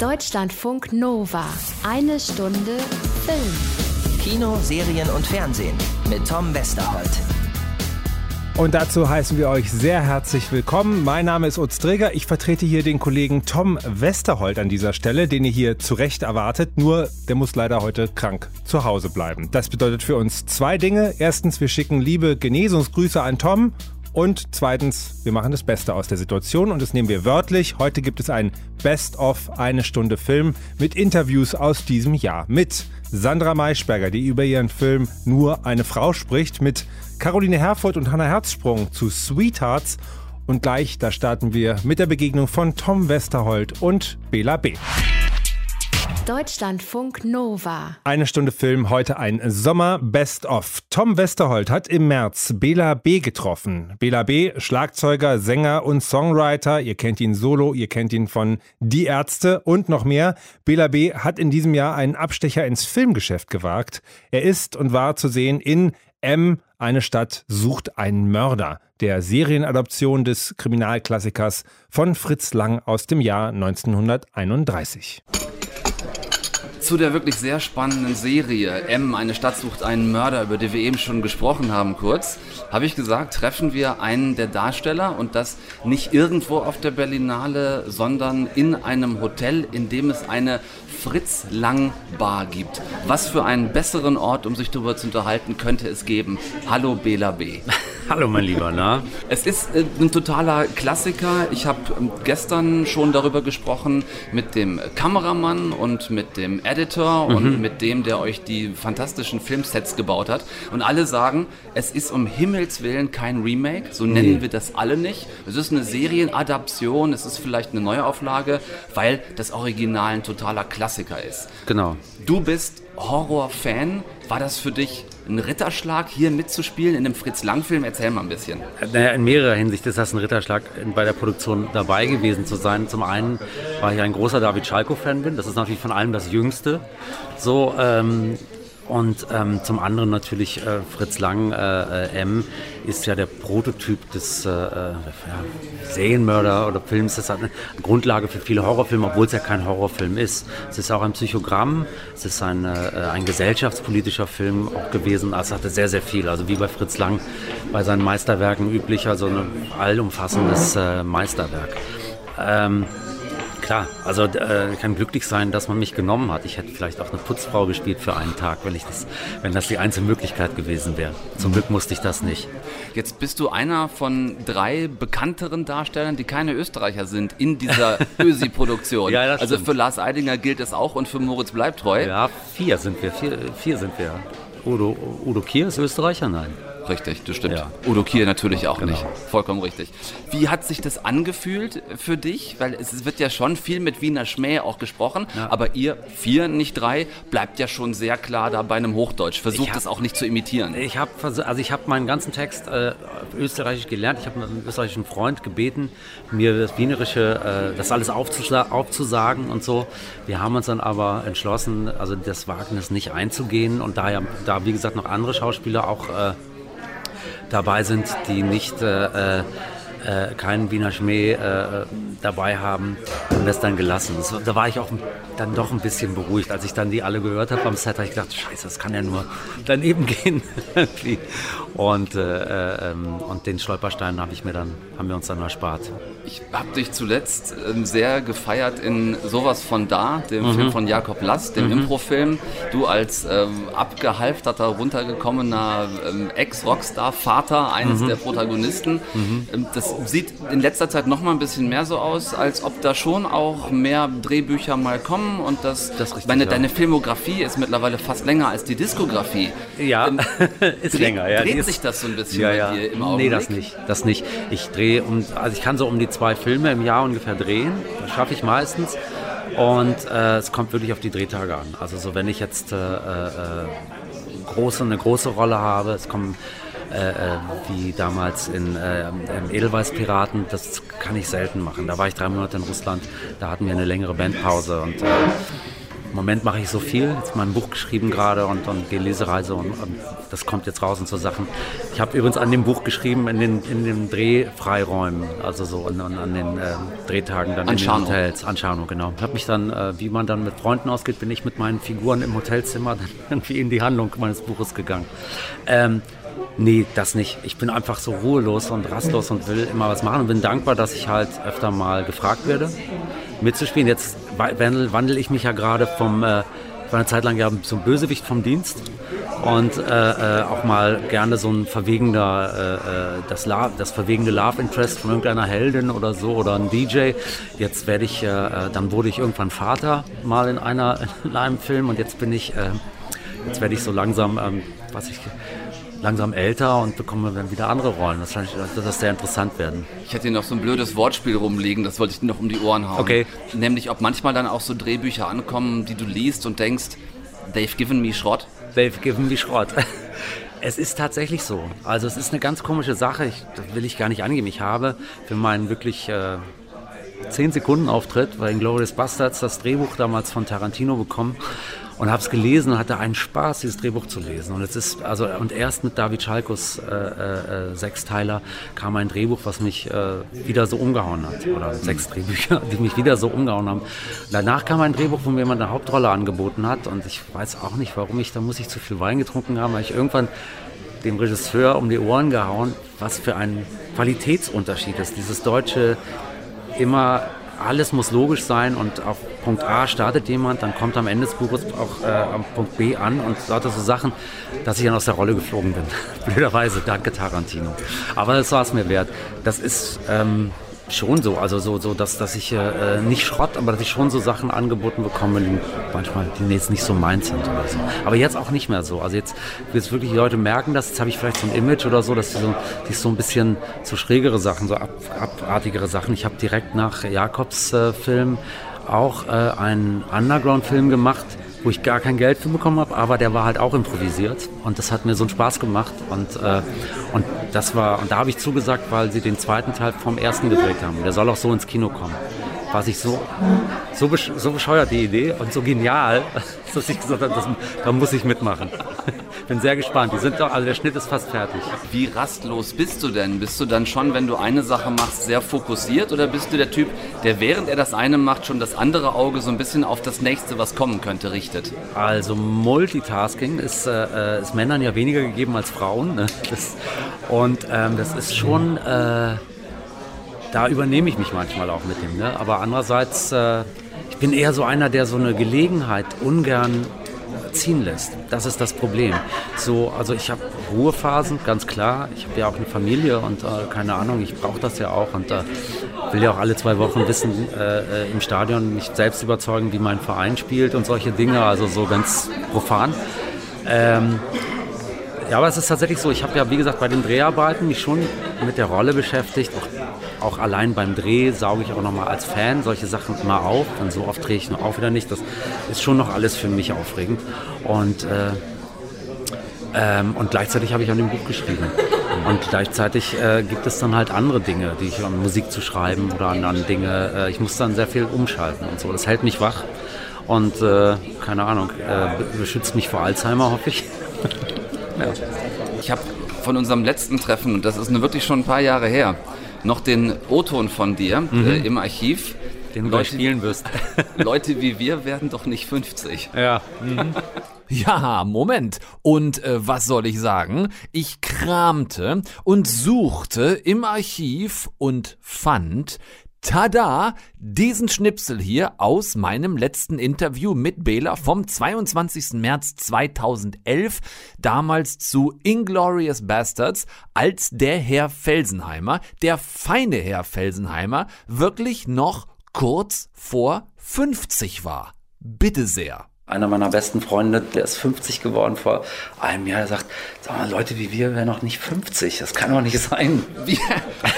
Deutschlandfunk Nova. Eine Stunde Film. Kino, Serien und Fernsehen mit Tom Westerholt. Und dazu heißen wir euch sehr herzlich willkommen. Mein Name ist Utz Träger. Ich vertrete hier den Kollegen Tom Westerholt an dieser Stelle, den ihr hier zu Recht erwartet. Nur, der muss leider heute krank zu Hause bleiben. Das bedeutet für uns zwei Dinge. Erstens, wir schicken liebe Genesungsgrüße an Tom und zweitens, wir machen das Beste aus der Situation und das nehmen wir wörtlich. Heute gibt es ein Best-of eine Stunde Film mit Interviews aus diesem Jahr. Mit Sandra Maischberger, die über ihren Film Nur eine Frau spricht, mit Caroline Herfurth und Hannah Herzsprung zu Sweethearts. Und gleich, da starten wir mit der Begegnung von Tom Westerholt und Bela B. Deutschlandfunk Nova. Eine Stunde Film, heute ein Sommer Best of. Tom Westerholt hat im März Bela B. getroffen. Bela B., Schlagzeuger, Sänger und Songwriter. Ihr kennt ihn solo, ihr kennt ihn von Die Ärzte und noch mehr. Bela B. hat in diesem Jahr einen Abstecher ins Filmgeschäft gewagt. Er ist und war zu sehen in M. Eine Stadt sucht einen Mörder, der Serienadaption des Kriminalklassikers von Fritz Lang aus dem Jahr 1931 zu der wirklich sehr spannenden Serie M, eine Stadt sucht einen Mörder, über die wir eben schon gesprochen haben kurz, habe ich gesagt, treffen wir einen der Darsteller und das nicht irgendwo auf der Berlinale, sondern in einem Hotel, in dem es eine Fritz Lang Bar gibt. Was für einen besseren Ort, um sich darüber zu unterhalten, könnte es geben? Hallo Bela B. Hallo mein Lieber, na? Es ist äh, ein totaler Klassiker. Ich habe ähm, gestern schon darüber gesprochen mit dem Kameramann und mit dem Editor mhm. und mit dem, der euch die fantastischen Filmsets gebaut hat. Und alle sagen, es ist um Himmels Willen kein Remake, so nennen nee. wir das alle nicht. Es ist eine Serienadaption, es ist vielleicht eine Neuauflage, weil das Original ein totaler Klassiker ist. Genau. Du bist Horror-Fan. War das für dich ein Ritterschlag, hier mitzuspielen in dem Fritz Lang-Film? Erzähl mal ein bisschen. Naja, in mehrerer Hinsicht ist das ein Ritterschlag, bei der Produktion dabei gewesen zu sein. Zum einen, weil ich ein großer David Schalko-Fan bin. Das ist natürlich von allem das Jüngste. So, ähm, und ähm, zum anderen natürlich äh, Fritz Lang, äh, äh, M, ist ja der Prototyp des äh, äh ja, Serienmörder oder Films. Das hat eine Grundlage für viele Horrorfilme, obwohl es ja kein Horrorfilm ist. Es ist auch ein Psychogramm, es ist ein, ein gesellschaftspolitischer Film auch gewesen. Also hatte sehr, sehr viel. Also wie bei Fritz Lang bei seinen Meisterwerken üblich, also ein allumfassendes Meisterwerk. Ähm, klar. Also äh, kann glücklich sein, dass man mich genommen hat. Ich hätte vielleicht auch eine Putzfrau gespielt für einen Tag, wenn ich das, wenn das die einzige Möglichkeit gewesen wäre. Zum Glück musste ich das nicht. Jetzt bist du einer von drei bekannteren Darstellern, die keine Österreicher sind in dieser Ösi-Produktion. ja, also für Lars Eidinger gilt es auch und für Moritz Bleibtreu. Ja, vier sind wir. Vier, vier sind wir. Udo, Udo Kier ist Österreicher? Nein. Richtig, das stimmt. Ja. Udo Kier natürlich auch genau. nicht. Vollkommen richtig. Wie hat sich das angefühlt für dich? Weil es wird ja schon viel mit Wiener Schmäh auch gesprochen, ja. aber ihr vier, nicht drei, bleibt ja schon sehr klar da bei einem Hochdeutsch. Versucht es auch nicht zu imitieren. Ich habe also ich habe meinen ganzen Text äh, österreichisch gelernt. Ich habe einen österreichischen Freund gebeten, mir das Wienerische, äh, das alles aufzusa aufzusagen und so. Wir haben uns dann aber entschlossen, also das Wagnis nicht einzugehen und da ja, da wie gesagt noch andere Schauspieler auch äh, dabei sind, die nicht äh, äh, keinen Wiener Schmäh äh, dabei haben, haben wir es dann gelassen. Das, da war ich auch dann doch ein bisschen beruhigt. Als ich dann die alle gehört habe am Set, habe ich gedacht, scheiße, das kann ja nur daneben gehen. und, äh, ähm, und den Stolperstein habe ich mir dann, haben wir uns dann erspart. Ich habe dich zuletzt ähm, sehr gefeiert in sowas von da, dem mhm. Film von Jakob Lass, dem mhm. Improfilm. Du als ähm, abgehalfterter, runtergekommener ähm, Ex-Rockstar-Vater eines mhm. der Protagonisten. Mhm. Das sieht in letzter Zeit noch mal ein bisschen mehr so aus, als ob da schon auch mehr Drehbücher mal kommen und das, das richtig, meine, ja. deine Filmografie ist mittlerweile fast länger als die Diskografie. Ja, ähm, ist länger. Ja, dreht sich das so ein bisschen ja, ja. bei dir im Augenblick? Nee, das nicht. Das nicht. Ich drehe um, also ich kann so um die zwei Filme im Jahr ungefähr drehen. Das schaffe ich meistens. Und äh, es kommt wirklich auf die Drehtage an. Also so wenn ich jetzt äh, äh, große, eine große Rolle habe, es kommen äh, äh, wie damals in äh, Edelweiß-Piraten, das kann ich selten machen. Da war ich drei Monate in Russland, da hatten wir eine längere Bandpause und äh, im Moment mache ich so viel. Jetzt mal ein Buch geschrieben gerade und, und gehe Lesereise und, und, das kommt jetzt raus und so Sachen. Ich habe übrigens an dem Buch geschrieben in den, in den Drehfreiräumen, also so an, an den äh, Drehtagen dann An in den. Hotels. An Scharnow, genau. Ich habe mich dann, äh, wie man dann mit Freunden ausgeht, bin ich mit meinen Figuren im Hotelzimmer dann irgendwie in die Handlung meines Buches gegangen. Ähm, Nee, das nicht. Ich bin einfach so ruhelos und rastlos und will immer was machen und bin dankbar, dass ich halt öfter mal gefragt werde, mitzuspielen. Jetzt wandel ich mich ja gerade vom, äh, ich war eine Zeit lang ja zum Bösewicht vom Dienst und äh, äh, auch mal gerne so ein verwegener, äh, äh, das, Love, das verwegende Love Interest von irgendeiner Heldin oder so oder ein DJ. Jetzt werde ich, äh, äh, dann wurde ich irgendwann Vater mal in einer in einem Film und jetzt bin ich, jetzt werde ich so langsam, ähm, was ich langsam älter und bekomme dann wieder andere Rollen. Wahrscheinlich wird das sehr interessant werden. Ich hätte hier noch so ein blödes Wortspiel rumliegen, das wollte ich dir noch um die Ohren hauen. Okay. Nämlich, ob manchmal dann auch so Drehbücher ankommen, die du liest und denkst, they've given me Schrott. They've given me Schrott. Es ist tatsächlich so. Also es ist eine ganz komische Sache. Ich, das will ich gar nicht angeben. Ich habe für meinen wirklich äh, 10 Sekunden Auftritt bei Glorious Bastards das Drehbuch damals von Tarantino bekommen und habe es gelesen und hatte einen Spaß, dieses Drehbuch zu lesen. Und es ist also und erst mit David Schalkos äh, äh, Sechsteiler kam ein Drehbuch, was mich äh, wieder so umgehauen hat oder sechs Drehbücher, die mich wieder so umgehauen haben. Danach kam ein Drehbuch, wo mir jemand eine Hauptrolle angeboten hat und ich weiß auch nicht, warum ich da muss ich zu viel Wein getrunken haben, weil ich irgendwann dem Regisseur um die Ohren gehauen, was für ein Qualitätsunterschied ist. Dieses deutsche immer alles muss logisch sein und auf Punkt A startet jemand, dann kommt am Ende des Buches auch äh, am Punkt B an und lauter so Sachen, dass ich dann aus der Rolle geflogen bin. Blöderweise, danke Tarantino. Aber das war es mir wert. Das ist ähm, schon so, also so, so dass, dass ich äh, nicht Schrott, aber dass ich schon so Sachen angeboten bekomme, die manchmal die jetzt nicht so meins sind oder so. Aber jetzt auch nicht mehr so. Also jetzt, jetzt wirklich die Leute merken das, jetzt habe ich vielleicht so ein Image oder so, dass die so, die so ein bisschen so schrägere Sachen, so ab, abartigere Sachen. Ich habe direkt nach Jakobs äh, Film auch äh, einen Underground-Film gemacht, wo ich gar kein Geld für bekommen habe, aber der war halt auch improvisiert und das hat mir so einen Spaß gemacht und, äh, und das war, und da habe ich zugesagt, weil sie den zweiten Teil vom ersten gedreht haben. Der soll auch so ins Kino kommen. War sich so, so, besch so bescheuert die Idee und so genial, dass ich gesagt habe, das, da muss ich mitmachen. Bin sehr gespannt. Die sind doch, also der Schnitt ist fast fertig. Wie rastlos bist du denn? Bist du dann schon, wenn du eine Sache machst, sehr fokussiert oder bist du der Typ, der während er das eine macht, schon das andere Auge so ein bisschen auf das nächste, was kommen könnte, richtet? Also Multitasking ist, äh, ist Männern ja weniger gegeben als Frauen. Ne? Das, und ähm, das ist schon, äh, da übernehme ich mich manchmal auch mit dem. Ne? Aber andererseits, äh, ich bin eher so einer, der so eine Gelegenheit ungern ziehen lässt. Das ist das Problem. So, also ich habe Ruhephasen, ganz klar. Ich habe ja auch eine Familie und äh, keine Ahnung, ich brauche das ja auch und äh, will ja auch alle zwei Wochen wissen äh, im Stadion mich selbst überzeugen, wie mein Verein spielt und solche Dinge. Also so ganz profan. Ähm, ja, aber es ist tatsächlich so, ich habe ja, wie gesagt, bei den Dreharbeiten mich schon mit der Rolle beschäftigt. Auch, auch allein beim Dreh sauge ich auch nochmal als Fan solche Sachen immer auf. Und so oft drehe ich auch wieder nicht. Das ist schon noch alles für mich aufregend. Und, äh, ähm, und gleichzeitig habe ich an dem Buch geschrieben. Und gleichzeitig äh, gibt es dann halt andere Dinge, die ich an Musik zu schreiben oder an, an Dinge. Äh, ich muss dann sehr viel umschalten und so. Das hält mich wach. Und äh, keine Ahnung, äh, beschützt mich vor Alzheimer, hoffe ich. Ja. Ich habe von unserem letzten Treffen, und das ist wirklich schon ein paar Jahre her, noch den O-Ton von dir äh, im Archiv. Den du gleich spielen wirst. Leute wie wir werden doch nicht 50. Ja. Ja, Moment. Und äh, was soll ich sagen? Ich kramte und suchte im Archiv und fand Tada! Diesen Schnipsel hier aus meinem letzten Interview mit Bela vom 22. März 2011, damals zu Inglorious Bastards, als der Herr Felsenheimer, der feine Herr Felsenheimer, wirklich noch kurz vor 50 war. Bitte sehr. Einer meiner besten Freunde, der ist 50 geworden vor einem Jahr, der sagt, sag mal, Leute wie wir wären noch nicht 50. Das kann doch nicht sein. Wie,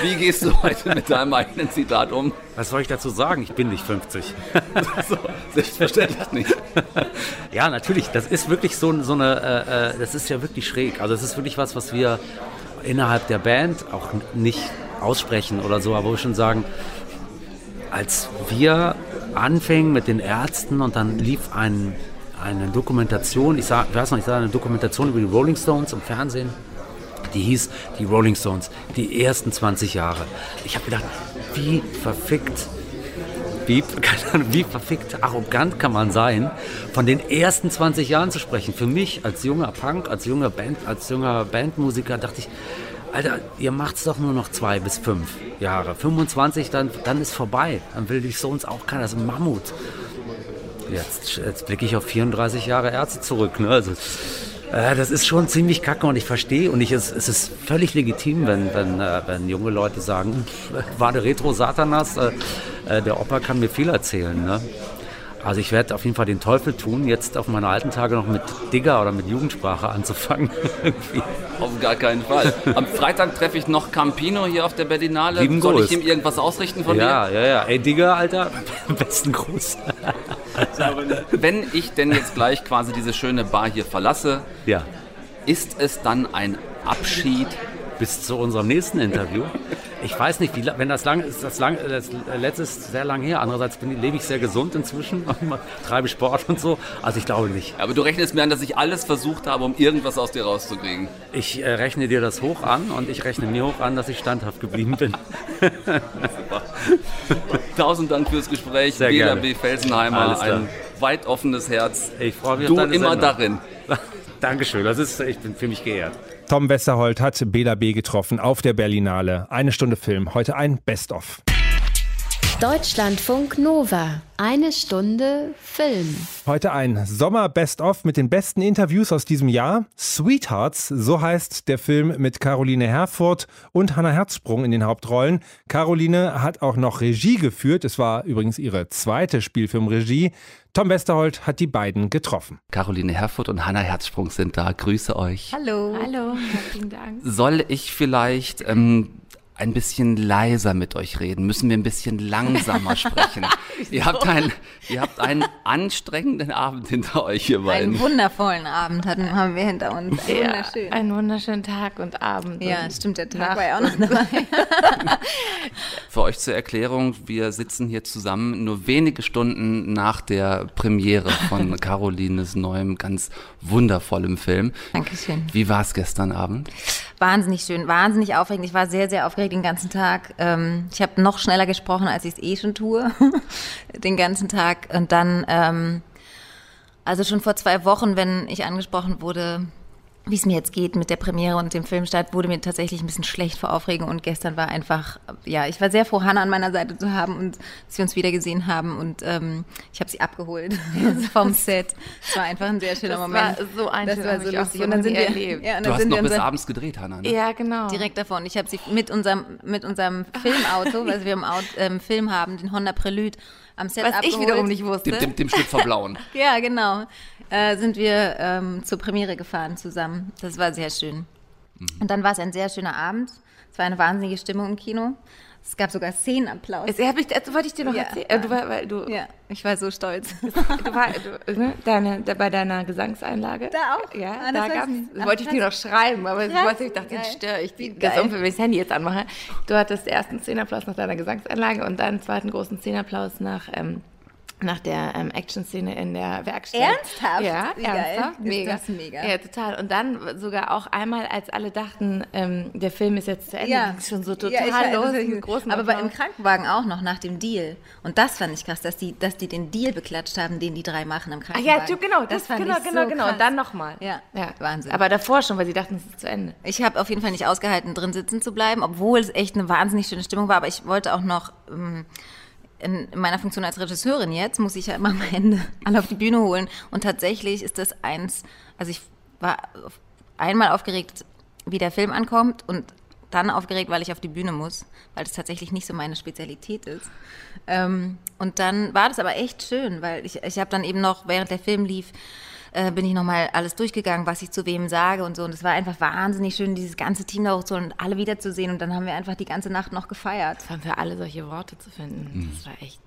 wie gehst du heute mit deinem eigenen Zitat um? Was soll ich dazu sagen? Ich bin nicht 50. So, selbstverständlich nicht. Ja, natürlich. Das ist wirklich so, so eine, äh, äh, das ist ja wirklich schräg. Also es ist wirklich was, was wir innerhalb der Band auch nicht aussprechen oder so, aber wo wir schon sagen, als wir anfing mit den Ärzten und dann lief ein, eine Dokumentation, ich, sag, ich weiß noch, ich sah eine Dokumentation über die Rolling Stones im Fernsehen. Die hieß die Rolling Stones, die ersten 20 Jahre. Ich habe gedacht, wie verfickt wie, wie verfickt arrogant kann man sein, von den ersten 20 Jahren zu sprechen. Für mich als junger Punk, als junger Band, als junger Bandmusiker dachte ich, Alter, ihr macht es doch nur noch zwei bis fünf Jahre. 25, dann, dann ist vorbei. Dann will dich so auch keiner. Das ist ein Mammut. Jetzt, jetzt blicke ich auf 34 Jahre Ärzte zurück. Ne? Also, äh, das ist schon ziemlich kacke und ich verstehe und ich, es, es ist völlig legitim, wenn, wenn, äh, wenn junge Leute sagen, war der Retro Satanas, äh, äh, der Opa kann mir viel erzählen. Ne? Also ich werde auf jeden Fall den Teufel tun, jetzt auf meine alten Tage noch mit Digger oder mit Jugendsprache anzufangen. auf gar keinen Fall. Am Freitag treffe ich noch Campino hier auf der Berlinale. Lieben Soll Gruß. ich ihm irgendwas ausrichten von ja, dir? Ja, ja, ja. Ey, Digger, Alter, besten Gruß. Wenn ich denn jetzt gleich quasi diese schöne Bar hier verlasse, ja. ist es dann ein Abschied bis zu unserem nächsten Interview. Ich weiß nicht, wie, wenn das lang ist, das, lang, das letzte ist sehr lang her. Andererseits bin, lebe ich sehr gesund inzwischen, treibe Sport und so. Also ich glaube nicht. Aber du rechnest mir an, dass ich alles versucht habe, um irgendwas aus dir rauszukriegen. Ich äh, rechne dir das hoch an und ich rechne mir hoch an, dass ich standhaft geblieben bin. Tausend Dank fürs Gespräch. Sehr Bela gerne. Felsenheimer, ein weit offenes Herz. Ich freue mich Du auf deine immer Sendung. darin. Dankeschön, das ist, ich bin für mich geehrt. Tom Westerholt hat Bela B. getroffen auf der Berlinale. Eine Stunde Film, heute ein Best-of. Deutschlandfunk Nova. Eine Stunde Film. Heute ein Sommer-Best-of mit den besten Interviews aus diesem Jahr. Sweethearts, so heißt der Film mit Caroline Herfurth und Hannah Herzsprung in den Hauptrollen. Caroline hat auch noch Regie geführt. Es war übrigens ihre zweite Spielfilmregie. Tom Westerholt hat die beiden getroffen. Caroline Herfurth und Hannah Herzsprung sind da. Grüße euch. Hallo. Hallo, herzlichen Dank. Soll ich vielleicht ähm, ein bisschen leiser mit euch reden? Müssen wir ein bisschen langsamer sprechen? ihr, habt ein, ihr habt einen anstrengenden Abend hinter euch, ihr beiden. Einen wundervollen Abend hatten, haben wir hinter uns. Wunderschön. Ja, einen wunderschönen Tag und Abend. Ja, und stimmt, der Tag Nacht war ja auch noch dabei. Für euch zur Erklärung, wir sitzen hier zusammen nur wenige Stunden nach der Premiere von Carolines neuem, ganz wundervollem Film. Dankeschön. Wie war es gestern Abend? Wahnsinnig schön, wahnsinnig aufregend. Ich war sehr, sehr aufgeregt den ganzen Tag. Ähm, ich habe noch schneller gesprochen, als ich es eh schon tue, den ganzen Tag. Und dann, ähm, also schon vor zwei Wochen, wenn ich angesprochen wurde, wie es mir jetzt geht mit der Premiere und dem Filmstart, wurde mir tatsächlich ein bisschen schlecht vor Aufregung. Und gestern war einfach, ja, ich war sehr froh, Hannah an meiner Seite zu haben und dass wir uns wiedergesehen haben. Und ähm, ich habe sie abgeholt vom Set. Es war einfach ein sehr schöner Das Moment. war so ein das war so lustig. so Und dann sind wir, erlebt. ja, und Du dann hast sind noch wir bis abends gedreht, Hannah, ne? Ja, genau. direkt davon. Ich habe sie mit unserem, mit unserem Filmauto, weil wir im Auto, ähm, Film haben, den Honda Prelude, am Set Was abgeholt. ich wiederum nicht wusste. Dem, dem, dem Schlüpfer blauen. Ja, genau. Äh, sind wir ähm, zur Premiere gefahren zusammen. Das war sehr schön. Und dann war es ein sehr schöner Abend. Es war eine wahnsinnige Stimmung im Kino. Es gab sogar Szenenapplaus. Das, hab ich, das wollte ich dir noch Ja. erzählen. Äh, Du, war, weil du, ja, ich war so stolz. du war, du, ne, deine, da, bei deiner Gesangseinlage. Da auch? Ja, Ah, das da gab's, das wollte ich dir noch schreiben, aber ich, wollte, ich dachte, Geil. jetzt störe ich die Geil. Gesumpfe, wenn ich das Handy jetzt anmache. Du hattest ersten Szenenapplaus nach deiner Gesangseinlage und dann einen zweiten großen Szenenapplaus nach, ähm, nach der ähm, Action-Szene in der Werkstatt. Ernsthaft? Ja, Wie geil. ernsthaft. Ist Mega. das mega. Ja, total. Und dann sogar auch einmal, als alle dachten, ähm, der Film ist jetzt zu Ende, Ja. ging's schon so total Ja, weiß, los. das ist- mit großen aber bei, im. Krankenwagen auch noch nach dem Deal. Und das fand ich krass, dass die, dass die den Deal beklatscht haben, den die drei machen im Ach Krankenwagen. ja, tu- genau, das, fand genau, ich genau, so genau. krass. Und dann nochmal. Ja, ja, Wahnsinn. Aber davor schon, weil sie dachten, es ist zu Ende. Ich habe auf jeden Fall nicht ausgehalten, drin sitzen zu bleiben, obwohl es echt eine wahnsinnig schöne Stimmung war. Aber ich wollte auch noch ähm, in meiner Funktion als Regisseurin jetzt, muss ich ja immer am Ende alle auf die Bühne holen. Und tatsächlich ist das eins, also ich war einmal aufgeregt, wie der Film ankommt und dann aufgeregt, weil ich auf die Bühne muss, weil das tatsächlich nicht so meine Spezialität ist. Ähm, und dann war das aber echt schön, weil ich, ich habe dann eben noch, während der Film lief, äh, bin ich nochmal alles durchgegangen, was ich zu wem sage und so. Und es war einfach wahnsinnig schön, dieses ganze Team da hochzuholen und alle wiederzusehen. Und dann haben wir einfach die ganze Nacht noch gefeiert. Es waren für alle solche Worte zu finden. Mhm. Das war echt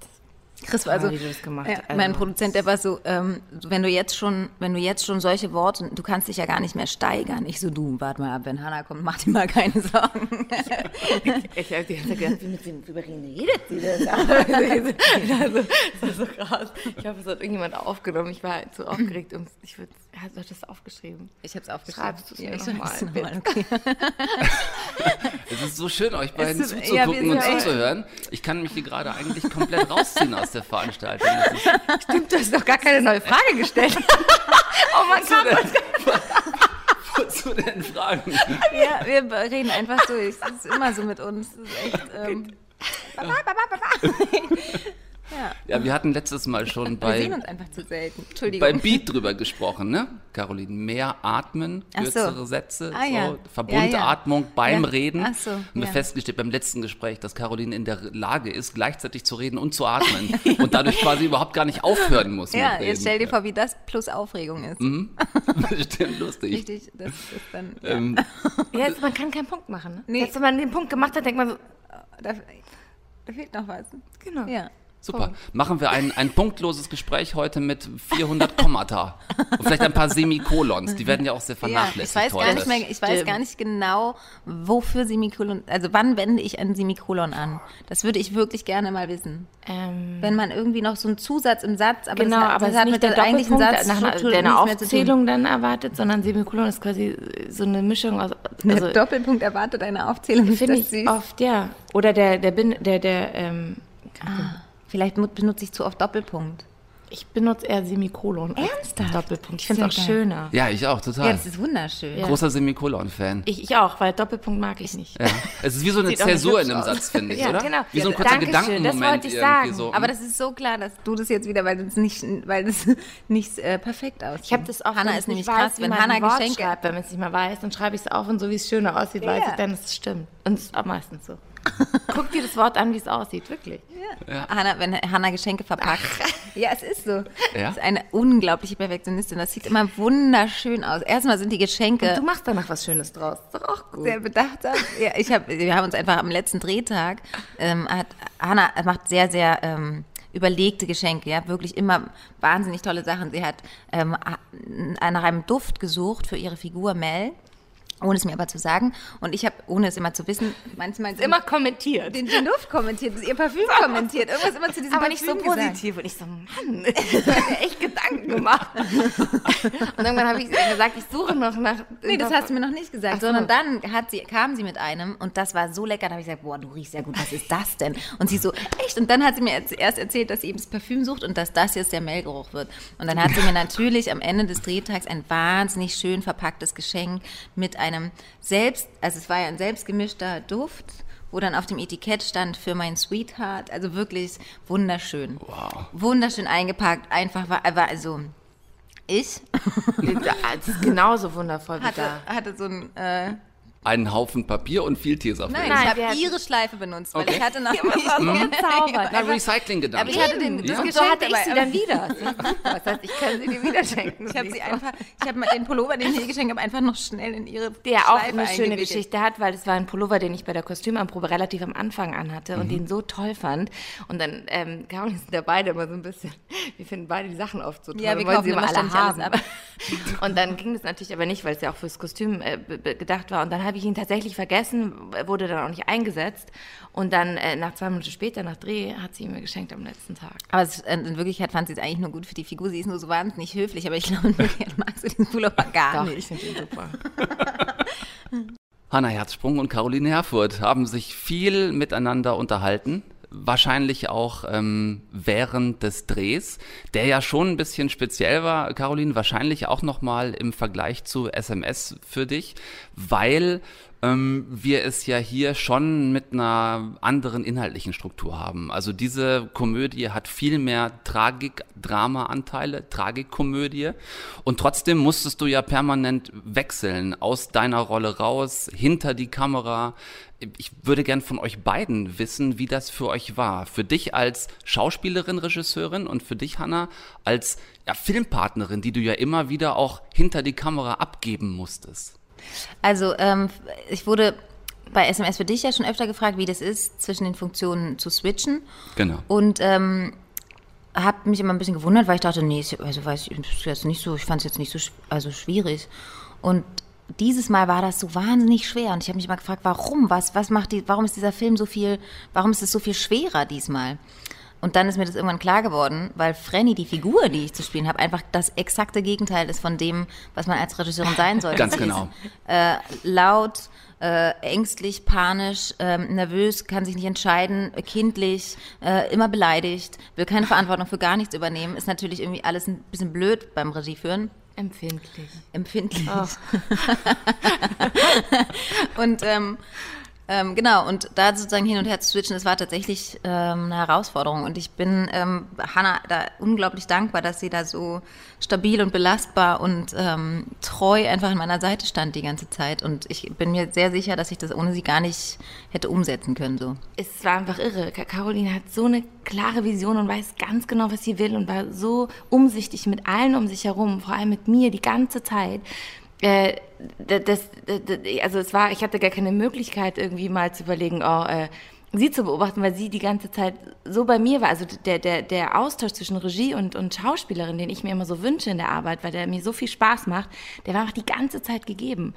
Chris war also, das gemacht ja, also mein Produzent, der war so, ähm, wenn du jetzt schon, wenn du jetzt schon solche Worte, du kannst dich ja gar nicht mehr steigern. Ich so, du, warte mal ab, wenn Hannah kommt, mach dir mal keine Sorgen. Ich habe die ganze Zeit gedacht, wie mit dem über wen redet sie denn? also, das war so krass. Ich hoffe, es hat irgendjemand aufgenommen. Ich war halt so aufgeregt und ich würde, hast du das aufgeschrieben? Ich habe es aufgeschrieben. Schreibst du es Ja, mir nochmal, okay. Es ist so schön, euch beiden ist- ja, zuzugucken sind und zuzuhören. Ich kann mich hier gerade eigentlich komplett rausziehen aus der Veranstaltung. Das Stimmt, du hast doch gar keine neue Frage gestellt. oh mein Gott. Wozu denn Fragen? Ja, wir reden einfach durch. Das ist immer so mit uns. Das ist echt. Ähm, Ja, wir hatten letztes Mal schon wir sehen bei, uns einfach zu selten. Entschuldigung. bei Beat drüber gesprochen, ne? Caroline, mehr atmen, Ach so. kürzere Sätze, Ah, ja. so, Verbundatmung beim Ja. Reden. Ach so, Und wir ja. festgestellt beim letzten Gespräch, dass Caroline in der Lage ist, gleichzeitig zu reden und zu atmen und dadurch quasi überhaupt gar nicht aufhören muss ja, mit Reden. jetzt stell dir vor, wie das plus Aufregung ist. Bestimmt lustig. Richtig, das ist dann. Ja. Ähm, Ja, jetzt, man kann keinen Punkt machen. Ne? Nee. Jetzt, wenn man den Punkt gemacht hat, denkt man so, Da, da fehlt noch was. genau. Ja. Super. Machen wir ein, ein punktloses Gespräch heute mit 400 Kommata. Und vielleicht ein paar Semikolons. Die werden ja auch sehr Ja, vernachlässigt ich weiß heute. gar nicht mehr, ich weiß gar nicht genau, wofür Semikolon, also wann wende ich ein Semikolon an? Das würde ich wirklich gerne mal wissen. Ähm, Wenn man irgendwie noch so einen Zusatz im Satz, aber genau, das, aber das hat nicht mit der der eigentlichen Doppelpunkt, nach Satzstruktur der eine nichts mehr zu tun. Aufzählung dann erwartet, sondern Semikolon ist quasi so eine Mischung aus. Der Also, Doppelpunkt erwartet eine Aufzählung. Finde ich süß? oft, ja. Oder der, der, Bin, der, der, ähm, Vielleicht benutze ich zu oft Doppelpunkt. ich benutze eher Semikolon. als Ernsthaft? Doppelpunkt. Ich finde es auch geil. schöner. Ja, ich auch, Ja, total. das ist wunderschön. Großer Semikolon-Fan. Ich, ich auch, weil Doppelpunkt mag ich nicht. Ja. Es ist wie so eine Zäsur in einem aus. Satz, finde ich, Ja, oder? genau. Wie so ein Ja, kurzer Dankeschön, das Gedankenmoment wollte ich irgendwie sagen. so. Aber das ist so klar, dass du das jetzt wieder, weil es nicht, weil es nicht äh, perfekt aussieht. Ich habe das auch, Hannah wenn ist ich nämlich krass, weiß, wie wenn Wort Geschenke schreibt, wenn man es nicht mal weiß, dann schreibe ich es auf und so wie es schöner aussieht, weiß Ja. ich dann, dass es stimmt. Und es ist auch meistens so. Guck dir das Wort an, wie es aussieht, wirklich. Hannah, wenn Hannah Geschenke verpackt. Ja, es ist so. Ja? Das ist eine unglaubliche Perfektionistin. Das sieht immer wunderschön aus. Erstmal sind die Geschenke Du machst danach was Schönes draus. Ist doch auch gut. sehr bedachtsam. Ja, ich hab, wir haben uns einfach am letzten Drehtag, ähm, hat, Hannah macht sehr, sehr ähm, überlegte Geschenke, ja, wirklich immer wahnsinnig tolle Sachen. Sie hat ähm, nach einem Duft gesucht für ihre Figur Mel. Ohne es mir aber zu sagen. Und ich habe, ohne es immer zu wissen, manchmal Immer kommentiert. den, den Duft kommentiert, ihr Parfüm kommentiert, irgendwas immer zu diesem aber nicht so Parfüm gesagt. positiv. Und ich so, Mann, ich habe mir echt Gedanken gemacht. Und irgendwann habe ich gesagt, ich suche noch nach. Nee, das hast du mir noch nicht gesagt, so. sondern dann hat sie, kam sie mit einem und das war so lecker. Da habe ich gesagt, boah, du riechst ja gut, was ist das denn? Und sie so, echt? Und dann hat sie mir erst- erst erzählt, dass sie eben das Parfüm sucht und dass das jetzt der Mehlgeruch wird. Und dann hat sie mir natürlich am Ende des Drehtags ein wahnsinnig schön verpacktes Geschenk mit einem selbst, also es war ja ein selbstgemischter Duft, wo dann auf dem Etikett stand für mein Sweetheart. Also wirklich wunderschön. Wow. Wunderschön eingepackt, einfach war, war also ich Das ist genauso wundervoll wie hatte, da. hatte so ein äh, Einen Haufen Papier und viel Teesafilm. Nein, Nein, ich habe ihre Schleife benutzt, weil Okay. ich hatte noch es so gezaubert. Na, Recycling-Gedanke. Aber ich hatte den, das Ja. Geschenk so hatte ich sie dann wieder. Das heißt, ich kann sie dir wieder schenken. Ich habe sie einfach, ich habe den Pullover, den ich ihr geschenkt habe, einfach noch schnell in ihre Der auch Schleife eine schöne. Geschichte hat, weil das war ein Pullover, den ich bei der Kostümanprobe relativ am Anfang anhatte Mhm. und den so toll fand. Und dann ähm, Caroline sind da beide immer so ein bisschen, wir finden beide die Sachen oft so toll. Ja, wir wollen kaufen sie immer alle ständig alles haben. ab. Und dann ging das natürlich aber nicht, weil es ja auch fürs Kostüm äh, gedacht war. Und dann habe ich ihn tatsächlich vergessen, wurde dann auch nicht eingesetzt. Und dann äh, nach zwei Minuten später, nach Dreh, hat sie ihn mir geschenkt am letzten Tag. Aber es, äh, in Wirklichkeit fand sie es eigentlich nur gut für die Figur. Sie ist nur so wahnsinnig höflich, aber ich glaube, in Wirklichkeit mag sie diesen Pullover gar Doch, nicht. ich finde ihn super. Hanna Herzsprung und Caroline Herfurth haben sich viel miteinander unterhalten. Wahrscheinlich auch ähm, während des Drehs, der ja schon ein bisschen speziell war, Caroline, wahrscheinlich auch nochmal im Vergleich zu SMS für dich, weil ähm, wir es ja hier schon mit einer anderen inhaltlichen Struktur haben. Also diese Komödie hat viel mehr Tragik-Drama-Anteile, Tragikkomödie. Und trotzdem musstest du ja permanent wechseln, aus deiner Rolle raus, hinter die Kamera. Ich würde gern von euch beiden wissen, wie das für euch war. Für dich als Schauspielerin, Regisseurin und für dich, Hanna, als ja, Filmpartnerin, die du ja immer wieder auch hinter die Kamera abgeben musstest. Also, ähm, ich wurde bei SMS für dich ja schon öfter gefragt, wie das ist, zwischen den Funktionen zu switchen. Genau. Und ähm, habe mich immer ein bisschen gewundert, weil ich dachte, nee, also weiß ich, jetzt nicht so, ich fand es jetzt nicht so also schwierig. Und dieses Mal war das so wahnsinnig schwer und ich habe mich mal gefragt, warum? Was, was macht die, warum ist dieser Film so viel, warum ist es so viel schwerer diesmal? Und dann ist mir das irgendwann klar geworden, weil Frenny, die Figur, die ich zu spielen habe, einfach das exakte Gegenteil ist von dem, was man als Regisseurin sein sollte. Ganz genau. Äh, laut, äh, ängstlich, panisch, äh, nervös, kann sich nicht entscheiden, kindlich, äh, immer beleidigt, will keine Verantwortung für gar nichts übernehmen, ist natürlich irgendwie alles ein bisschen blöd beim Regieführen. Empfindlich. Empfindlich. Oh. und ähm, ähm, genau, und da sozusagen hin und her zu switchen, das war tatsächlich ähm, eine Herausforderung. Und ich bin ähm, Hanna da unglaublich dankbar, dass sie da so stabil und belastbar und ähm, treu einfach an meiner Seite stand die ganze Zeit. Und ich bin mir sehr sicher, dass ich das ohne sie gar nicht hätte umsetzen können. So. Es war einfach irre. Caroline hat so eine klare Vision und weiß ganz genau, was sie will und war so umsichtig mit allen um sich herum, vor allem mit mir die ganze Zeit äh, das, das, also es war, ich hatte gar keine Möglichkeit irgendwie mal zu überlegen, oh, äh, sie zu beobachten, weil sie die ganze Zeit so bei mir war. Also der, der, der Austausch zwischen Regie und, und Schauspielerin, den ich mir immer so wünsche in der Arbeit, weil der mir so viel Spaß macht, der war auch die ganze Zeit gegeben.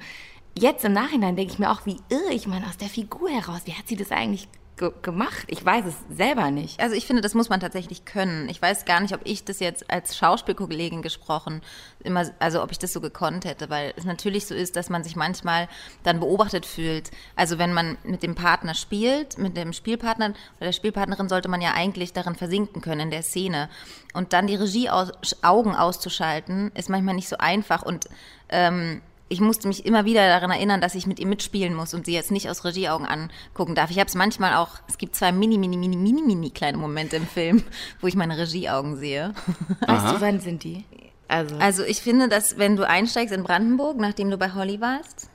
Jetzt im Nachhinein denke ich mir auch, wie irre ich meine, aus der Figur heraus, wie hat sie das eigentlich ge gemacht? Ich weiß es selber nicht. Also ich finde, das muss man tatsächlich können. Ich weiß gar nicht, ob ich das jetzt als Schauspielkollegin gesprochen immer, also ob ich das so gekonnt hätte, weil es natürlich so ist, dass man sich manchmal dann beobachtet fühlt. Also wenn man mit dem Partner spielt, mit dem Spielpartner oder der Spielpartnerin sollte man ja eigentlich darin versinken können in der Szene. Und dann die Regie aus, Augen auszuschalten, ist manchmal nicht so einfach und ähm, ich musste mich immer wieder daran erinnern, dass ich mit ihr mitspielen muss und sie jetzt nicht aus Regieaugen angucken darf. Ich habe es manchmal auch, es gibt zwei mini, mini, mini, mini, mini kleine Momente im Film, wo ich meine Regieaugen sehe. Weißt du, wann sind die? Also. also ich finde, dass wenn du einsteigst in Brandenburg, nachdem du bei Holly warst,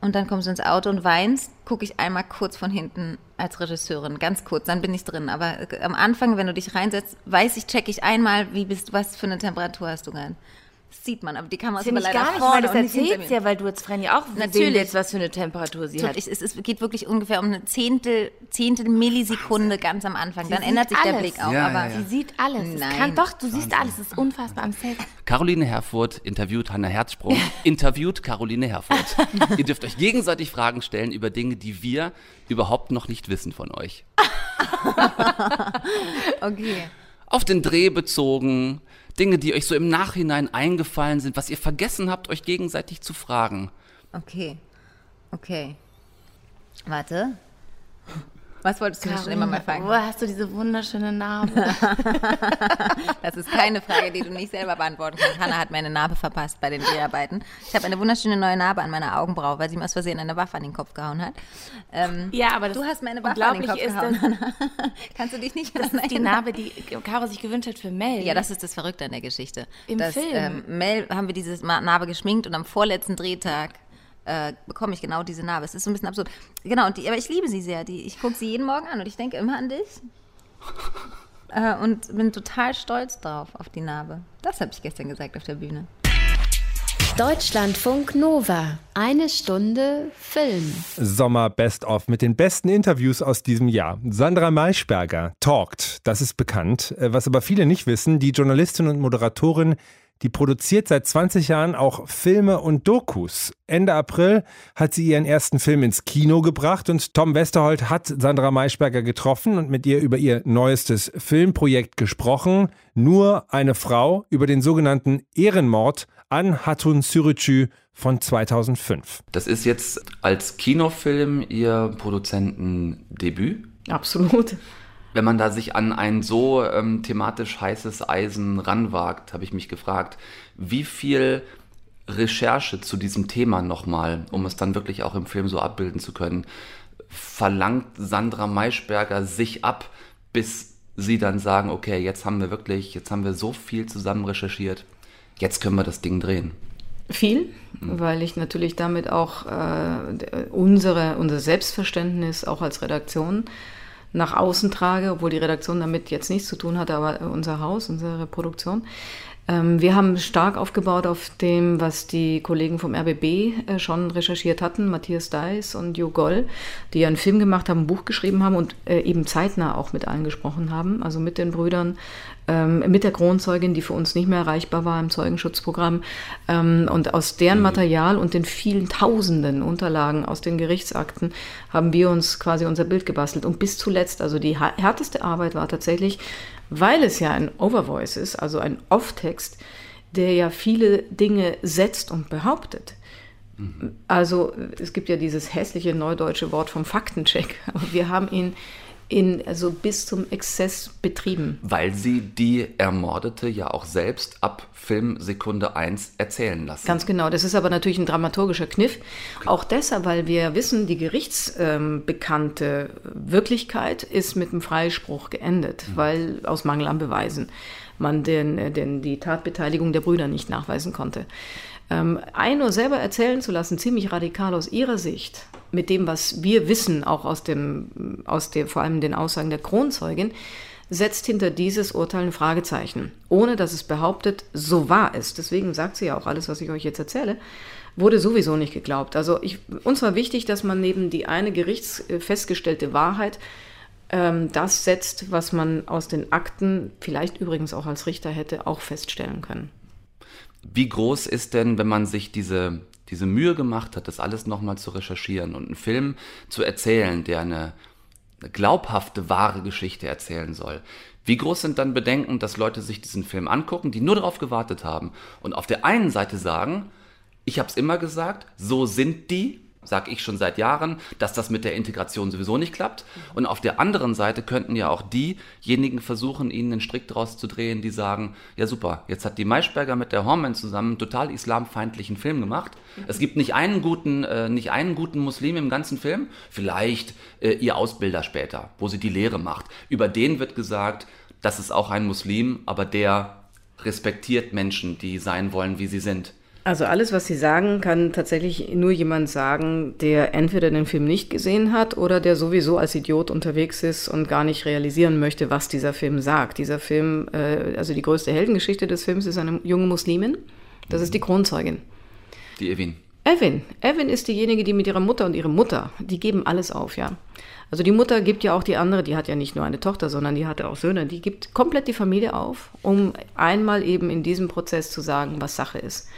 und dann kommst du ins Auto und weinst, gucke ich einmal kurz von hinten als Regisseurin, ganz kurz, dann bin ich drin. Aber am Anfang, wenn du dich reinsetzt, weiß ich, check ich einmal, wie bist, was für eine Temperatur hast du gerade. Das sieht man, aber die Kamera ist aber leider gar nicht, weil das erzählt ja, weil du jetzt Frenny auch natürlich jetzt, was für eine Temperatur sie hat. Es, es, es, geht wirklich ungefähr um eine Zehntel, Zehntel Millisekunde ganz am Anfang. Sie Dann ändert sich alles. der Blick auch. Ja, aber ja, ja. sie sieht alles. Nein. Kann, doch, du Wahnsinn. siehst alles. Das ist unfassbar am Set. Caroline Herfurth interviewt Hanna Herzsprung, interviewt Caroline Herfurth. Ihr dürft euch gegenseitig Fragen stellen über Dinge, die wir überhaupt noch nicht wissen von euch. okay. Auf den Dreh bezogen, Dinge, die euch so im Nachhinein eingefallen sind, was ihr vergessen habt, euch gegenseitig zu fragen. Okay. Okay. Warte. Was wolltest du schon immer mal fragen? Woher hast du diese wunderschöne Narbe? das ist keine Frage, die du nicht selber beantworten kannst. Hanna hat mir eine Narbe verpasst bei den Dreharbeiten. Ich habe eine wunderschöne neue Narbe an meiner Augenbraue, weil sie mir aus Versehen eine Waffe an den Kopf gehauen hat. Ähm, ja, aber du hast mir eine Waffe an den Kopf gehauen. Hanna. Kannst du dich nicht Das ist die Narbe, die Caro sich gewünscht hat für Mel. Ja, das ist das Verrückte an der Geschichte. Im dass, Film. Ähm, Mel haben wir diese Narbe geschminkt und am vorletzten Drehtag äh, bekomme ich genau diese Narbe. Es ist so ein bisschen absurd. Genau, und die, aber ich liebe sie sehr. Die, ich gucke sie jeden Morgen an und ich denke immer an dich. äh, und bin total stolz drauf, auf die Narbe. Das habe ich gestern gesagt auf der Bühne. Deutschlandfunk Nova. Eine Stunde Film. Sommer Best of mit den besten Interviews aus diesem Jahr. Sandra Maischberger talkt, das ist bekannt. Äh, was aber viele nicht wissen, die Journalistin und Moderatorin die produziert seit 20 Jahren auch Filme und Dokus. Ende April hat sie ihren ersten Film ins Kino gebracht und Tom Westerholt hat Sandra Maischberger getroffen und mit ihr über ihr neuestes Filmprojekt gesprochen. Nur eine Frau über den sogenannten Ehrenmord an Hatun Sürücü von 2005. Das ist jetzt als Kinofilm ihr Produzentendebüt. Absolut wenn man da sich an ein so ähm, thematisch heißes Eisen ranwagt, habe ich mich gefragt, wie viel Recherche zu diesem Thema nochmal, um es dann wirklich auch im Film so abbilden zu können, verlangt Sandra Maischberger sich ab, bis sie dann sagen, okay, jetzt haben wir wirklich, jetzt haben wir so viel zusammen recherchiert, jetzt können wir das Ding drehen. Viel, mhm. weil ich natürlich damit auch äh, unsere, unser Selbstverständnis auch als Redaktion nach außen trage, obwohl die Redaktion damit jetzt nichts zu tun hatte, aber unser Haus, unsere Produktion. Ähm, wir haben stark aufgebaut auf dem, was die Kollegen vom RBB äh, schon recherchiert hatten, Matthias Deiss und Jo Goll, die einen Film gemacht haben, ein Buch geschrieben haben und äh, eben zeitnah auch mit allen gesprochen haben, also mit den Brüdern, ähm, mit der Kronzeugin, die für uns nicht mehr erreichbar war im Zeugenschutzprogramm. Ähm, und aus deren Material und den vielen tausenden Unterlagen aus den Gerichtsakten haben wir uns quasi unser Bild gebastelt. Und bis zuletzt, also die härteste Arbeit war tatsächlich, weil es ja ein Overvoice ist, also ein Off-Text, der ja viele Dinge setzt und behauptet. Also es gibt ja dieses hässliche neudeutsche Wort vom Faktencheck, aber wir haben ihn in, also bis zum Exzess betrieben. Weil sie die Ermordete ja auch selbst ab Filmsekunde 1 erzählen lassen. Ganz genau. Das ist aber natürlich ein dramaturgischer Kniff. Auch deshalb, weil wir wissen, die gerichtsbekannte ähm, Wirklichkeit ist mit einem Freispruch geendet, mhm. weil aus Mangel an Beweisen man den, den, die Tatbeteiligung der Brüder nicht nachweisen konnte. Ähm, nur selber erzählen zu lassen, ziemlich radikal aus ihrer Sicht, mit dem, was wir wissen, auch aus dem, aus der, vor allem den Aussagen der Kronzeugin, setzt hinter dieses Urteil ein Fragezeichen, ohne dass es behauptet, so war es. Deswegen sagt sie ja auch alles, was ich euch jetzt erzähle, wurde sowieso nicht geglaubt. Also ich, uns war wichtig, dass man neben die eine gerichtsfestgestellte Wahrheit ähm, das setzt, was man aus den Akten, vielleicht übrigens auch als Richter hätte, auch feststellen können. Wie groß ist denn, wenn man sich diese diese Mühe gemacht hat, das alles nochmal zu recherchieren und einen Film zu erzählen, der eine, eine glaubhafte, wahre Geschichte erzählen soll. Wie groß sind dann Bedenken, dass Leute sich diesen Film angucken, die nur darauf gewartet haben und auf der einen Seite sagen, ich habe es immer gesagt, so sind die, sage ich schon seit Jahren, dass das mit der Integration sowieso nicht klappt. Und auf der anderen Seite könnten ja auch diejenigen versuchen, ihnen einen Strick draus zu drehen, die sagen, ja super, jetzt hat die Maischberger mit der Horman zusammen einen total islamfeindlichen Film gemacht. Es gibt nicht einen guten, äh, nicht einen guten Muslim im ganzen Film, vielleicht äh, ihr Ausbilder später, wo sie die Lehre macht. Über den wird gesagt, das ist auch ein Muslim, aber der respektiert Menschen, die sein wollen, wie sie sind. Also alles, was Sie sagen, kann tatsächlich nur jemand sagen, der entweder den Film nicht gesehen hat oder der sowieso als Idiot unterwegs ist und gar nicht realisieren möchte, was dieser Film sagt. Dieser Film, äh, also die größte Heldengeschichte des Films ist eine junge Muslimin. Das ist die Kronzeugin. Die Evin. Evin. Evin ist diejenige, die mit ihrer Mutter und ihre Mutter, die geben alles auf, ja. Also die Mutter gibt ja auch die andere, die hat ja nicht nur eine Tochter, sondern die hatte auch Söhne, die gibt komplett die Familie auf, um einmal eben in diesem Prozess zu sagen, was Sache ist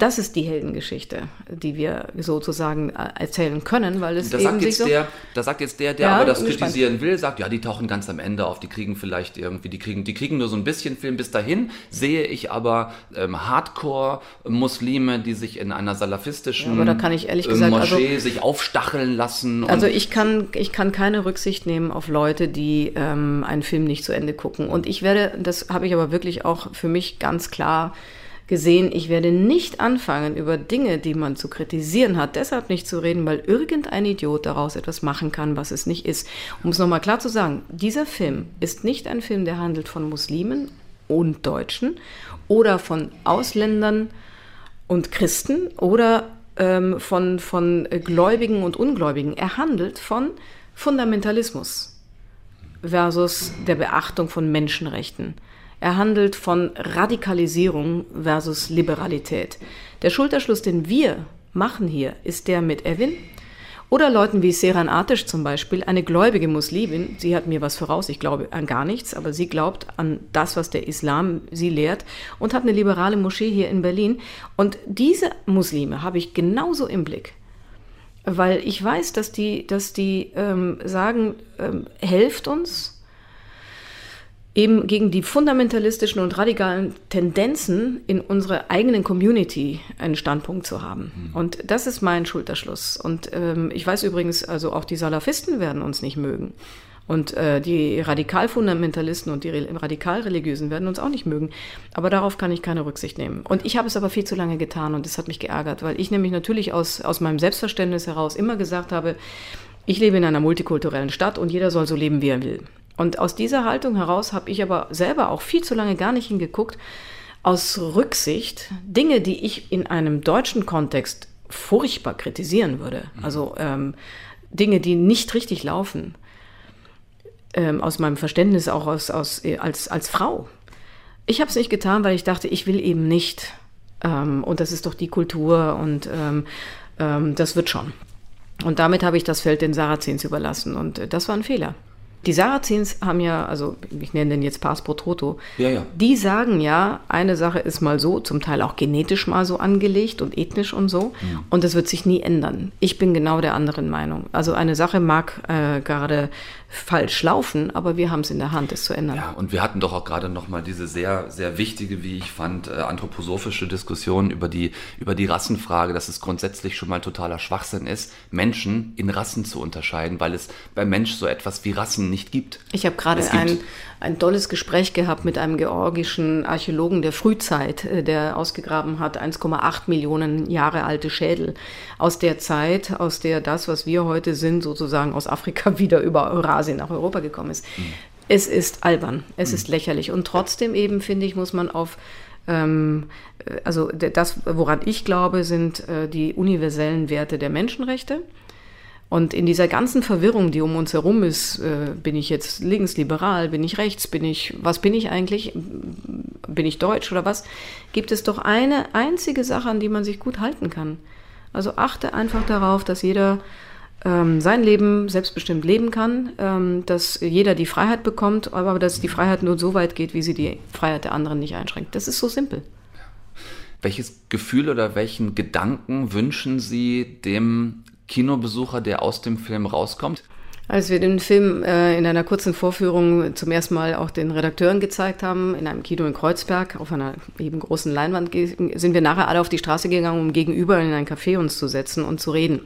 das ist die Heldengeschichte, die wir sozusagen äh, erzählen können, weil es da eben sagt jetzt der, Da sagt jetzt der, der ja, aber das kritisieren spannend. will, sagt, ja, die tauchen ganz am Ende auf, die kriegen vielleicht irgendwie, die kriegen, die kriegen nur so ein bisschen Film. Bis dahin sehe ich aber ähm, Hardcore-Muslime, die sich in einer salafistischen ja, da kann ich ehrlich gesagt, also Moschee also, sich aufstacheln lassen. Also ich kann, ich kann keine Rücksicht nehmen auf Leute, die ähm, einen Film nicht zu Ende gucken. Und ich werde, das habe ich aber wirklich auch für mich ganz klar gesehen, ich werde nicht anfangen, über Dinge, die man zu kritisieren hat, deshalb nicht zu reden, weil irgendein Idiot daraus etwas machen kann, was es nicht ist. Um es nochmal klar zu sagen, dieser Film ist nicht ein Film, der handelt von Muslimen und Deutschen oder von Ausländern und Christen oder ähm, von, von Gläubigen und Ungläubigen. Er handelt von Fundamentalismus versus der Beachtung von Menschenrechten. Er handelt von Radikalisierung versus Liberalität. Der Schulterschluss, den wir machen hier, ist der mit Evin oder Leuten wie Seran Atisch zum Beispiel, eine gläubige Muslimin. Sie hat mir was voraus, ich glaube an gar nichts, aber sie glaubt an das, was der Islam sie lehrt und hat eine liberale Moschee hier in Berlin. Und diese Muslime habe ich genauso im Blick weil ich weiß, dass die, dass die ähm, sagen, ähm, helft uns, eben gegen die fundamentalistischen und radikalen Tendenzen in unserer eigenen Community einen Standpunkt zu haben. Mhm. Und das ist mein Schulterschluss. Und ähm, ich weiß übrigens, also auch die Salafisten werden uns nicht mögen. Und äh, die Radikalfundamentalisten und die Radikalreligiösen werden uns auch nicht mögen. Aber darauf kann ich keine Rücksicht nehmen. Und ich habe es aber viel zu lange getan und das hat mich geärgert, weil ich nämlich natürlich aus, aus meinem Selbstverständnis heraus immer gesagt habe, ich lebe in einer multikulturellen Stadt und jeder soll so leben, wie er will. Und aus dieser Haltung heraus habe ich aber selber auch viel zu lange gar nicht hingeguckt, aus Rücksicht Dinge, die ich in einem deutschen Kontext furchtbar kritisieren würde. Mhm. Also ähm, Dinge, die nicht richtig laufen. Ähm, aus meinem Verständnis auch aus, aus, als, als Frau. Ich habe es nicht getan, weil ich dachte, ich will eben nicht. Ähm, und das ist doch die Kultur und ähm, ähm, das wird schon. Und damit habe ich das Feld den Sarazens überlassen und äh, das war ein Fehler. Die Sarazens haben ja, also ich nenne den jetzt Pars pro Toto, Ja, ja. die sagen ja, eine Sache ist mal so, zum Teil auch genetisch mal so angelegt und ethnisch und so. Und das wird sich nie ändern. Ich bin genau der anderen Meinung. Also eine Sache mag äh, gerade falsch laufen, aber wir haben es in der Hand, es zu ändern. Ja, und wir hatten doch auch gerade noch mal diese sehr, sehr wichtige, wie ich fand, äh, anthroposophische Diskussion über die, über die Rassenfrage, dass es grundsätzlich schon mal totaler Schwachsinn ist, Menschen in Rassen zu unterscheiden, weil es beim Mensch so etwas wie Rassen nicht gibt. Ich habe gerade ein, ein tolles Gespräch gehabt mit einem georgischen Archäologen der Frühzeit, äh, der ausgegraben hat 1,8 Millionen Jahre alte Schädel aus der Zeit, aus der das, was wir heute sind, sozusagen aus Afrika wieder über Eurasien nach Europa gekommen ist. Es ist albern, es ist lächerlich und trotzdem eben, finde ich, muss man auf ähm, äh, also das, woran ich glaube, sind äh, die universellen Werte der Menschenrechte. Und in dieser ganzen Verwirrung, die um uns herum ist, äh, bin ich jetzt linksliberal, bin ich rechts, bin ich, was bin ich eigentlich, bin ich deutsch oder was, gibt es doch eine einzige Sache, an die man sich gut halten kann. Also achte einfach darauf, dass jeder ähm, sein Leben selbstbestimmt leben kann, ähm, dass jeder die Freiheit bekommt, aber dass die Freiheit nur so weit geht, wie sie die Freiheit der anderen nicht einschränkt. Das ist so simpel. Welches Gefühl oder welchen Gedanken wünschen Sie dem Kinobesucher, der aus dem Film rauskommt? Als wir den Film äh, in einer kurzen Vorführung zum ersten Mal auch den Redakteuren gezeigt haben, in einem Kino in Kreuzberg, auf einer eben großen Leinwand, sind wir nachher alle auf die Straße gegangen, um gegenüber in ein Café uns zu setzen und zu reden.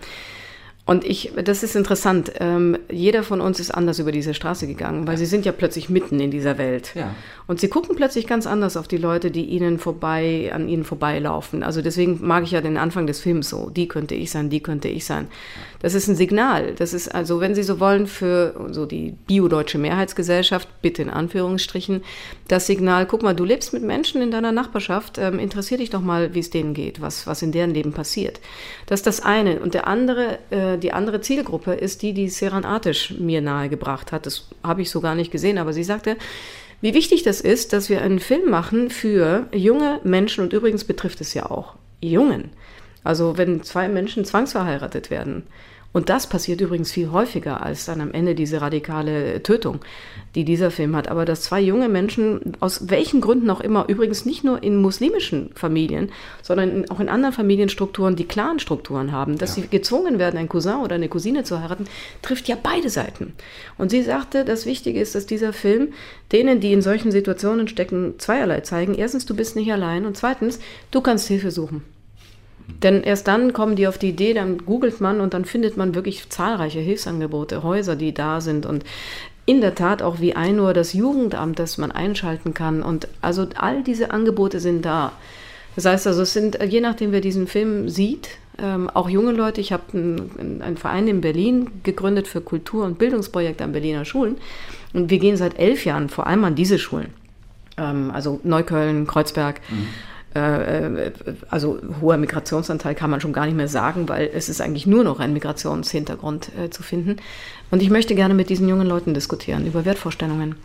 Und ich, das ist interessant, ähm, jeder von uns ist anders über diese Straße gegangen, weil sie sind ja plötzlich mitten in dieser Welt. Ja. Und sie gucken plötzlich ganz anders auf die Leute, die ihnen vorbei, an ihnen vorbeilaufen. Also deswegen mag ich ja den Anfang des Films so. Die könnte ich sein, die könnte ich sein. Das ist ein Signal. Das ist also, wenn Sie so wollen, für so die biodeutsche Mehrheitsgesellschaft, bitte in Anführungsstrichen, das Signal, guck mal, du lebst mit Menschen in deiner Nachbarschaft, ähm, interessier dich doch mal, wie es denen geht, was, was in deren Leben passiert. Das ist das eine. Und der andere, äh, die andere Zielgruppe ist die, die Seran Atisch mir nahegebracht hat. Das habe ich so gar nicht gesehen, aber sie sagte, wie wichtig das ist, dass wir einen Film machen für junge Menschen und übrigens betrifft es ja auch Jungen. Also wenn zwei Menschen zwangsverheiratet werden. Und das passiert übrigens viel häufiger als dann am Ende diese radikale Tötung, die dieser Film hat. Aber dass zwei junge Menschen, aus welchen Gründen auch immer, übrigens nicht nur in muslimischen Familien, sondern auch in anderen Familienstrukturen, die Clan-Strukturen haben, dass sie gezwungen werden, einen Cousin oder eine Cousine zu heiraten, trifft ja beide Seiten. Und sie sagte, das Wichtige ist, dass dieser Film denen, die in solchen Situationen stecken, zweierlei zeigen. Erstens, du bist nicht allein und zweitens, du kannst Hilfe suchen. Denn erst dann kommen die auf die Idee, dann googelt man und dann findet man wirklich zahlreiche Hilfsangebote, Häuser, die da sind und in der Tat auch wie ein Uhr das Jugendamt, das man einschalten kann. Und also all diese Angebote sind da. Das heißt also, es sind, je nachdem, wer diesen Film sieht, ähm, auch junge Leute, ich habe einen, einen Verein in Berlin gegründet für Kultur- und Bildungsprojekte an Berliner Schulen. Und wir gehen seit elf Jahren vor allem an diese Schulen. Ähm, also Neukölln, Kreuzberg. Äh, äh, also hoher Migrationsanteil kann man schon gar nicht mehr sagen, weil es ist eigentlich nur noch ein Migrationshintergrund äh, zu finden. Und ich möchte gerne mit diesen jungen Leuten diskutieren über Wertvorstellungen,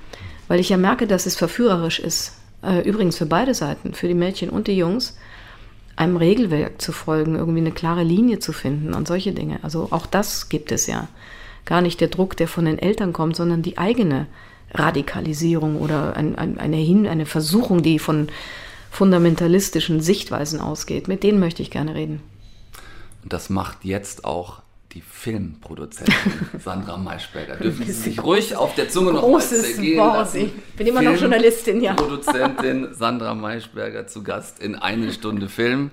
weil ich ja merke, dass es verführerisch ist, äh, übrigens für beide Seiten, für die Mädchen und die Jungs, einem Regelwerk zu folgen, irgendwie eine klare Linie zu finden und solche Dinge. Also auch das gibt es ja. Gar nicht der Druck, der von den Eltern kommt, sondern die eigene Radikalisierung oder ein, ein, eine, Hin eine Versuchung, die von fundamentalistischen Sichtweisen ausgeht. Mit denen möchte ich gerne reden. Und das macht jetzt auch die Filmproduzentin Sandra Maischberger. Dürfen Sie sich ruhig auf der Zunge noch Großes zergehen lassen. Ich bin immer noch Journalistin, ja. Produzentin Sandra Maischberger zu Gast in eine Stunde Film.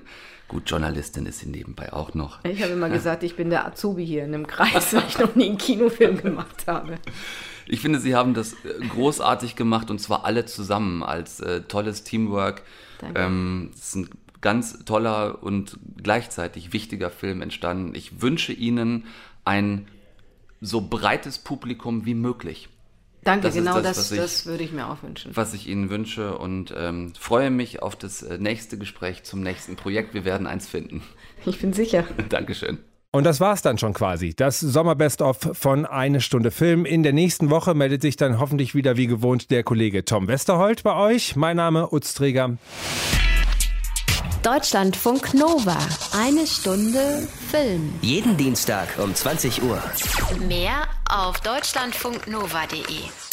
Gut, Journalistin ist sie nebenbei auch noch. Ich habe immer gesagt, ich bin der Azubi hier in einem Kreis, weil ich noch nie einen Kinofilm gemacht habe. Ich finde, Sie haben das äh, großartig gemacht und zwar alle zusammen als äh, tolles Teamwork. Danke. Ähm, es ist ein ganz toller und gleichzeitig wichtiger Film entstanden. Ich wünsche Ihnen ein so breites Publikum wie möglich. Danke, Das genau das, das, ich- das würde ich mir auch wünschen. was ich Ihnen wünsche und ähm, freue mich auf das äh, nächste Gespräch zum nächsten Projekt. Wir werden eins finden. Ich bin sicher. Dankeschön. Und das war's dann schon quasi. Das Sommerbest-of von Eine Stunde Film. In der nächsten Woche meldet sich dann hoffentlich wieder wie gewohnt der Kollege Tom Westerholt bei euch. Mein Name Utz Träger. Deutschlandfunk Nova. Eine Stunde Film. Jeden Dienstag um 20 Uhr. Mehr auf deutschlandfunknova.de.